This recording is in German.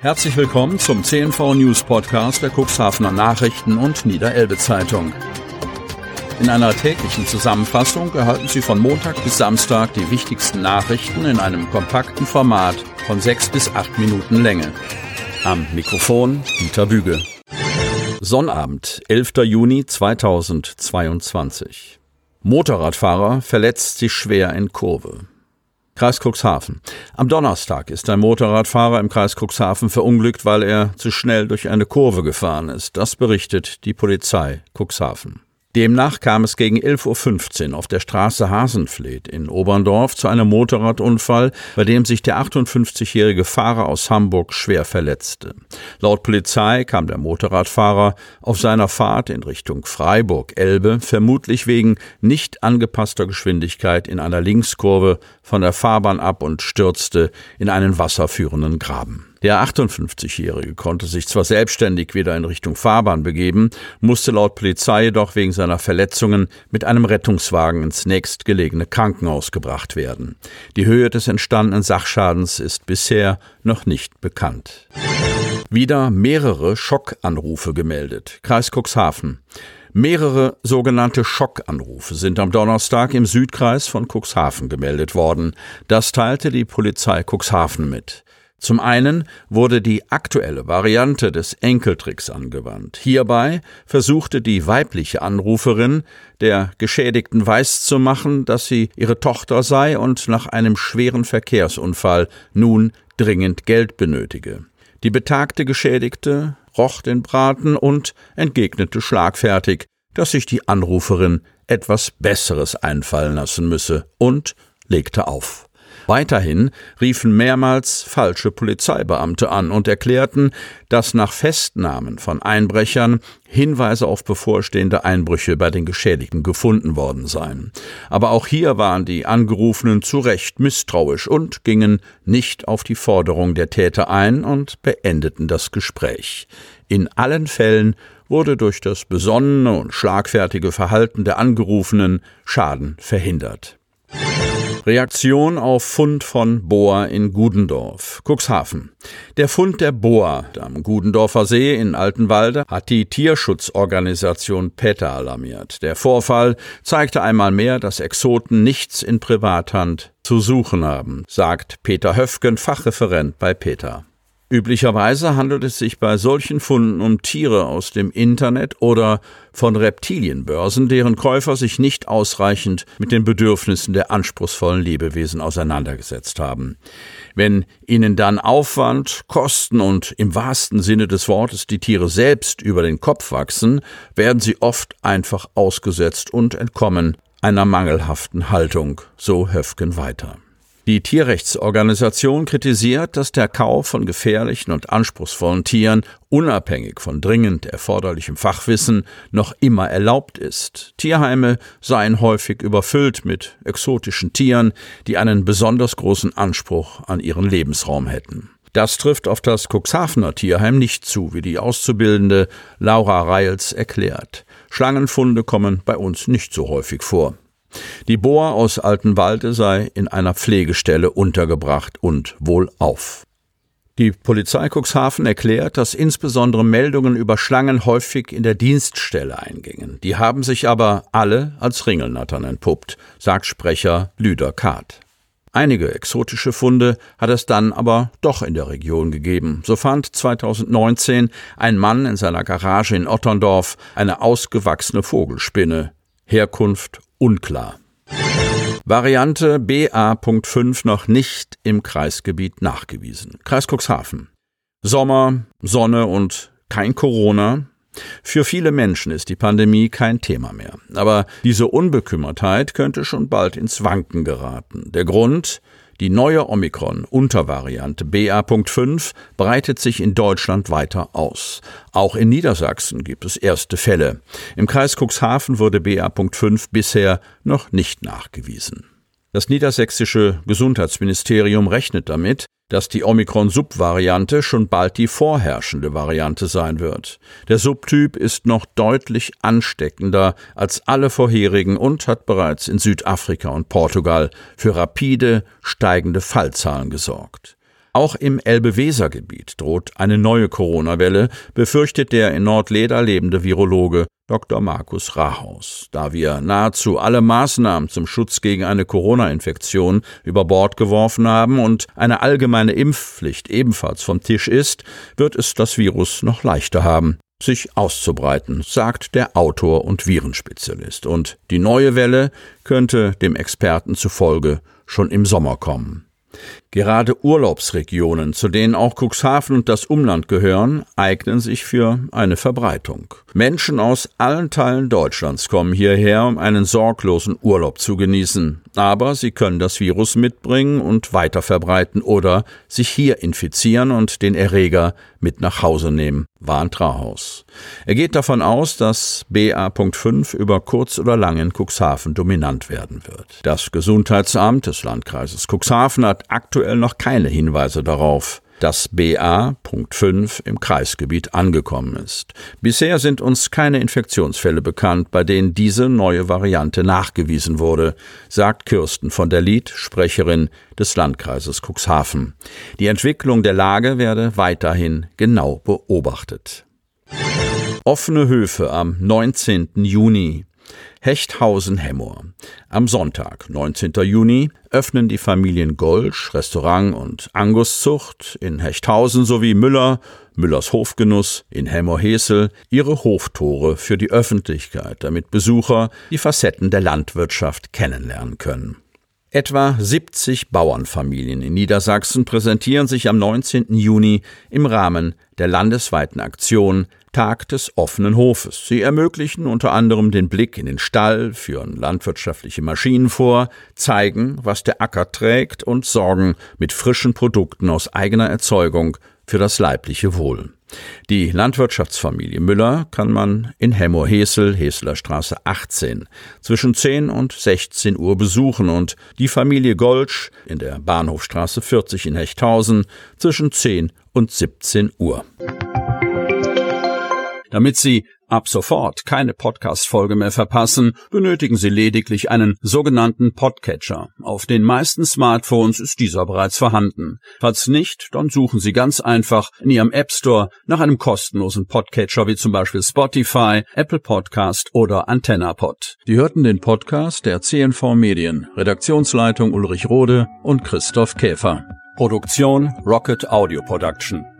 Herzlich willkommen zum CNV News Podcast der Cuxhavener Nachrichten und Niederelbe Zeitung. In einer täglichen Zusammenfassung erhalten Sie von Montag bis Samstag die wichtigsten Nachrichten in einem kompakten Format von sechs bis acht Minuten Länge. Am Mikrofon Dieter Büge. Sonnabend, 11. Juni 2022. Motorradfahrer verletzt sich schwer in Kurve. Kreis Cuxhaven. Am Donnerstag ist ein Motorradfahrer im Kreis Cuxhaven verunglückt, weil er zu schnell durch eine Kurve gefahren ist. Das berichtet die Polizei Cuxhaven. Demnach kam es gegen 11.15 Uhr auf der Straße Hasenfleet in Oberndorf zu einem Motorradunfall, bei dem sich der 58-jährige Fahrer aus Hamburg schwer verletzte. Laut Polizei kam der Motorradfahrer auf seiner Fahrt in Richtung Freiburg-Elbe vermutlich wegen nicht angepasster Geschwindigkeit in einer Linkskurve von der Fahrbahn ab und stürzte in einen wasserführenden Graben. Der 58-Jährige konnte sich zwar selbstständig wieder in Richtung Fahrbahn begeben, musste laut Polizei jedoch wegen seiner Verletzungen mit einem Rettungswagen ins nächstgelegene Krankenhaus gebracht werden. Die Höhe des entstandenen Sachschadens ist bisher noch nicht bekannt. Wieder mehrere Schockanrufe gemeldet. Kreis Cuxhaven. Mehrere sogenannte Schockanrufe sind am Donnerstag im Südkreis von Cuxhaven gemeldet worden. Das teilte die Polizei Cuxhaven mit. Zum einen wurde die aktuelle Variante des Enkeltricks angewandt. Hierbei versuchte die weibliche Anruferin der Geschädigten weiszumachen, dass sie ihre Tochter sei und nach einem schweren Verkehrsunfall nun dringend Geld benötige. Die betagte Geschädigte roch den Braten und entgegnete schlagfertig, dass sich die Anruferin etwas Besseres einfallen lassen müsse und legte auf. Weiterhin riefen mehrmals falsche Polizeibeamte an und erklärten, dass nach Festnahmen von Einbrechern Hinweise auf bevorstehende Einbrüche bei den Geschädigten gefunden worden seien. Aber auch hier waren die Angerufenen zu Recht misstrauisch und gingen nicht auf die Forderung der Täter ein und beendeten das Gespräch. In allen Fällen wurde durch das besonnene und schlagfertige Verhalten der Angerufenen Schaden verhindert. Reaktion auf Fund von Boa in Gudendorf, Cuxhaven. Der Fund der Boa am Gudendorfer See in Altenwalde hat die Tierschutzorganisation PETA alarmiert. Der Vorfall zeigte einmal mehr, dass Exoten nichts in Privathand zu suchen haben, sagt Peter Höfgen, Fachreferent bei PETA. Üblicherweise handelt es sich bei solchen Funden um Tiere aus dem Internet oder von Reptilienbörsen, deren Käufer sich nicht ausreichend mit den Bedürfnissen der anspruchsvollen Lebewesen auseinandergesetzt haben. Wenn ihnen dann Aufwand, Kosten und im wahrsten Sinne des Wortes die Tiere selbst über den Kopf wachsen, werden sie oft einfach ausgesetzt und entkommen einer mangelhaften Haltung, so Höfgen weiter. Die Tierrechtsorganisation kritisiert, dass der Kauf von gefährlichen und anspruchsvollen Tieren unabhängig von dringend erforderlichem Fachwissen noch immer erlaubt ist. Tierheime seien häufig überfüllt mit exotischen Tieren, die einen besonders großen Anspruch an ihren Lebensraum hätten. Das trifft auf das Cuxhavener Tierheim nicht zu, wie die Auszubildende Laura Reils erklärt. Schlangenfunde kommen bei uns nicht so häufig vor. Die Boa aus Altenwalde sei in einer Pflegestelle untergebracht und wohlauf. Die Polizei Cuxhaven erklärt, dass insbesondere Meldungen über Schlangen häufig in der Dienststelle eingingen. Die haben sich aber alle als Ringelnattern entpuppt, sagt Sprecher Lüder Kart. Einige exotische Funde hat es dann aber doch in der Region gegeben. So fand 2019 ein Mann in seiner Garage in Otterndorf eine ausgewachsene Vogelspinne. Herkunft unklar. Variante BA.5 noch nicht im Kreisgebiet nachgewiesen. Kreis Cuxhaven. Sommer, Sonne und kein Corona. Für viele Menschen ist die Pandemie kein Thema mehr. Aber diese Unbekümmertheit könnte schon bald ins Wanken geraten. Der Grund? Die neue Omikron-Untervariante BA.5 breitet sich in Deutschland weiter aus. Auch in Niedersachsen gibt es erste Fälle. Im Kreis Cuxhaven wurde BA.5 bisher noch nicht nachgewiesen. Das niedersächsische Gesundheitsministerium rechnet damit, dass die Omikron-Subvariante schon bald die vorherrschende Variante sein wird. Der Subtyp ist noch deutlich ansteckender als alle vorherigen und hat bereits in Südafrika und Portugal für rapide steigende Fallzahlen gesorgt. Auch im Elbe-Weser-Gebiet droht eine neue Corona-Welle, befürchtet der in Nordleder lebende Virologe Dr. Markus Rahaus. Da wir nahezu alle Maßnahmen zum Schutz gegen eine Corona-Infektion über Bord geworfen haben und eine allgemeine Impfpflicht ebenfalls vom Tisch ist, wird es das Virus noch leichter haben sich auszubreiten, sagt der Autor und Virenspezialist. Und die neue Welle könnte dem Experten zufolge schon im Sommer kommen. Gerade Urlaubsregionen, zu denen auch Cuxhaven und das Umland gehören, eignen sich für eine Verbreitung. Menschen aus allen Teilen Deutschlands kommen hierher, um einen sorglosen Urlaub zu genießen. Aber sie können das Virus mitbringen und weiter verbreiten oder sich hier infizieren und den Erreger mit nach Hause nehmen, warnt Rahaus. Er geht davon aus, dass BA.5 über kurz oder lang in Cuxhaven dominant werden wird. Das Gesundheitsamt des Landkreises Cuxhaven hat aktuell noch keine Hinweise darauf, dass BA.5 im Kreisgebiet angekommen ist. Bisher sind uns keine Infektionsfälle bekannt, bei denen diese neue Variante nachgewiesen wurde, sagt Kirsten von der Lied, Sprecherin des Landkreises Cuxhaven. Die Entwicklung der Lage werde weiterhin genau beobachtet. Offene Höfe am 19. Juni. Hechthausen-Hemmoor. Am Sonntag, 19. Juni, öffnen die Familien Golsch, Restaurant und Anguszucht in Hechthausen sowie Müller, Müllers Hofgenuss in Hemmoor-Hesel ihre Hoftore für die Öffentlichkeit, damit Besucher die Facetten der Landwirtschaft kennenlernen können. Etwa 70 Bauernfamilien in Niedersachsen präsentieren sich am 19. Juni im Rahmen der landesweiten Aktion Tag des offenen Hofes. Sie ermöglichen unter anderem den Blick in den Stall, führen landwirtschaftliche Maschinen vor, zeigen, was der Acker trägt und sorgen mit frischen Produkten aus eigener Erzeugung für das leibliche Wohl. Die Landwirtschaftsfamilie Müller kann man in Hemmoor-Hesel, Heseler Straße 18, zwischen 10 und 16 Uhr besuchen und die Familie Golsch in der Bahnhofstraße 40 in Hechthausen zwischen 10 und 17 Uhr. Damit Sie ab sofort keine Podcast-Folge mehr verpassen, benötigen Sie lediglich einen sogenannten Podcatcher. Auf den meisten Smartphones ist dieser bereits vorhanden. Falls nicht, dann suchen Sie ganz einfach in Ihrem App Store nach einem kostenlosen Podcatcher wie zum Beispiel Spotify, Apple Podcast oder AntennaPod. Die hörten den Podcast der CNV Medien, Redaktionsleitung Ulrich Rode und Christoph Käfer. Produktion Rocket Audio Production.